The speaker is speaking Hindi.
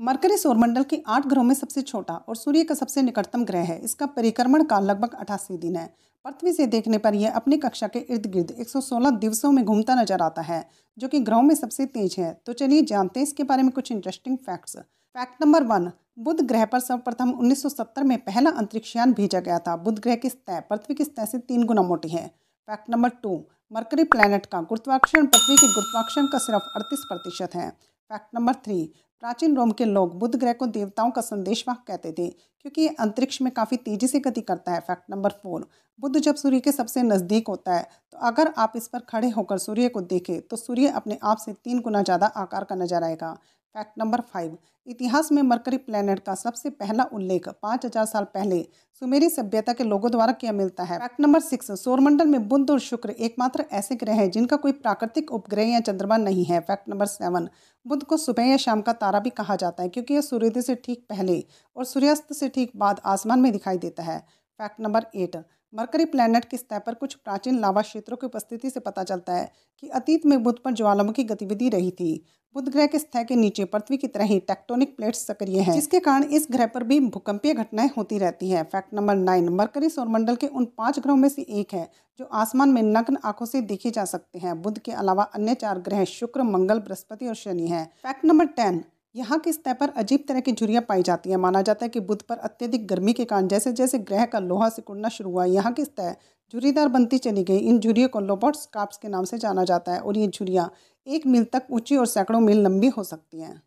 मरकरी सौरमंडल के आठ ग्रहों में सबसे छोटा और सूर्य का सबसे निकटतम ग्रह है। इसका परिक्रमण काल लगभग अठासी दिन है। पृथ्वी से देखने पर यह अपनी कक्षा के इर्द गिर्द 116 दिवसों में घूमता नज़र आता है, जो कि ग्रहों में सबसे तेज है। तो चलिए जानते हैं इसके बारे में कुछ interesting facts fact number one Budh ग्रह पर सर्वप्रथम 1970 में पहला अंतरिक्षयान भेजा गया था। बुध ग्रह की सतह पृथ्वी की सतह से तीन गुना मोटी है। Fact number two Mercury planet का गुरुत्वाकर्षण पृथ्वी के गुरुत्वाकर्षण का सिर्फ़ अड़तीस प्रतिशत है। फैक्ट नंबर थ्री प्राचीन रोम के लोग बुद्ध ग्रह को देवताओं का संदेशवाहक कहते थे, क्योंकि ये अंतरिक्ष में काफ़ी तेज़ी से गति करता है। फैक्ट नंबर फोर बुद्ध जब सूर्य के सबसे नज़दीक होता है तो अगर आप इस पर खड़े होकर सूर्य को देखें तो सूर्य अपने आप से तीन गुना ज़्यादा आकार का नज़र आएगा। फैक्ट नंबर फाइव इतिहास में मरकरी प्लेनेट का सबसे पहला उल्लेख पाँच हज़ार साल पहले सुमेरी सभ्यता के लोगों द्वारा किया मिलता है। फैक्ट नंबर सिक्स सौरमंडल में बुध और शुक्र एकमात्र ऐसे ग्रह हैं जिनका कोई प्राकृतिक उपग्रह या चंद्रमा नहीं है। फैक्ट नंबर सेवन बुध को सुबह या शाम का तारा भी कहा जाता है क्योंकि यह सूर्योदय से ठीक पहले और सूर्यास्त से ठीक बाद आसमान में दिखाई देता है। Fact number eight Mercury planet की सतह पर कुछ प्राचीन लावा क्षेत्रों की उपस्थिति से पता चलता है कि अतीत में बुध पर ज्वालामुखी गतिविधि रही थी। बुध ग्रह के सतह के नीचे पृथ्वी की तरह ही टेक्टोनिक प्लेट्स सक्रिय हैं, जिसके कारण इस ग्रह पर भी भूकंपीय घटनाएँ होती रहती हैं। फैक्ट नंबर नाइन, मरकरी सौरमंडल के उन पाँच ग्रहों में से एक है, जो आसमान में नग्न आँखों से देखे जा सकते हैं। बुध के अलावा अन्य चार ग्रह शुक्र, मंगल, बृहस्पति और शनि है। फैक्ट नंबर टेन यहाँ के स्तर पर अजीब तरह की झुरियाँ पाई जाती हैं। माना जाता है कि बुध पर अत्यधिक गर्मी के कारण जैसे जैसे ग्रह का लोहा सिकुड़ना शुरू हुआ, यहाँ की स्तर झुरीदार बनती चली गई। इन झुरियों को लोबोट्स काप्स के नाम से जाना जाता है और ये झुरियाँ एक मील तक ऊँची और सैकड़ों मील लंबी हो सकती हैं।